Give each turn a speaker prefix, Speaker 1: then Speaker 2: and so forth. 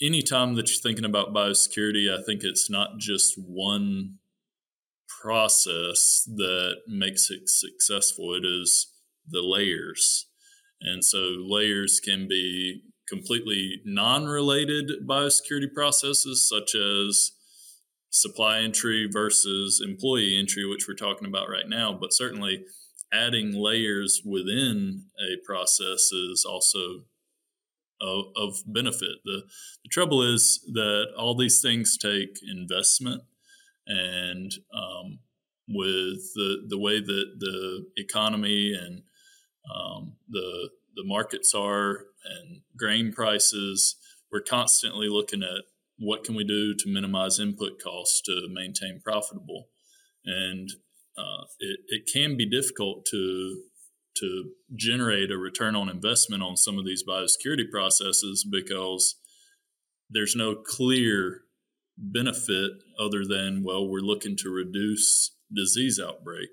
Speaker 1: anytime that you're thinking about biosecurity, I think it's not just one process that makes it successful. It is the layers. And so layers can be completely non related biosecurity processes, such as supply entry versus employee entry, which we're talking about right now. But certainly adding layers within a process is also of, of benefit. The, the trouble is that all these things take investment, and um, with the, the way that the economy and um, the the markets are and grain prices, we're constantly looking at what can we do to minimize input costs to maintain profitable, and uh, it, it can be difficult to to generate a return on investment on some of these biosecurity processes because there's no clear benefit other than well we're looking to reduce disease outbreak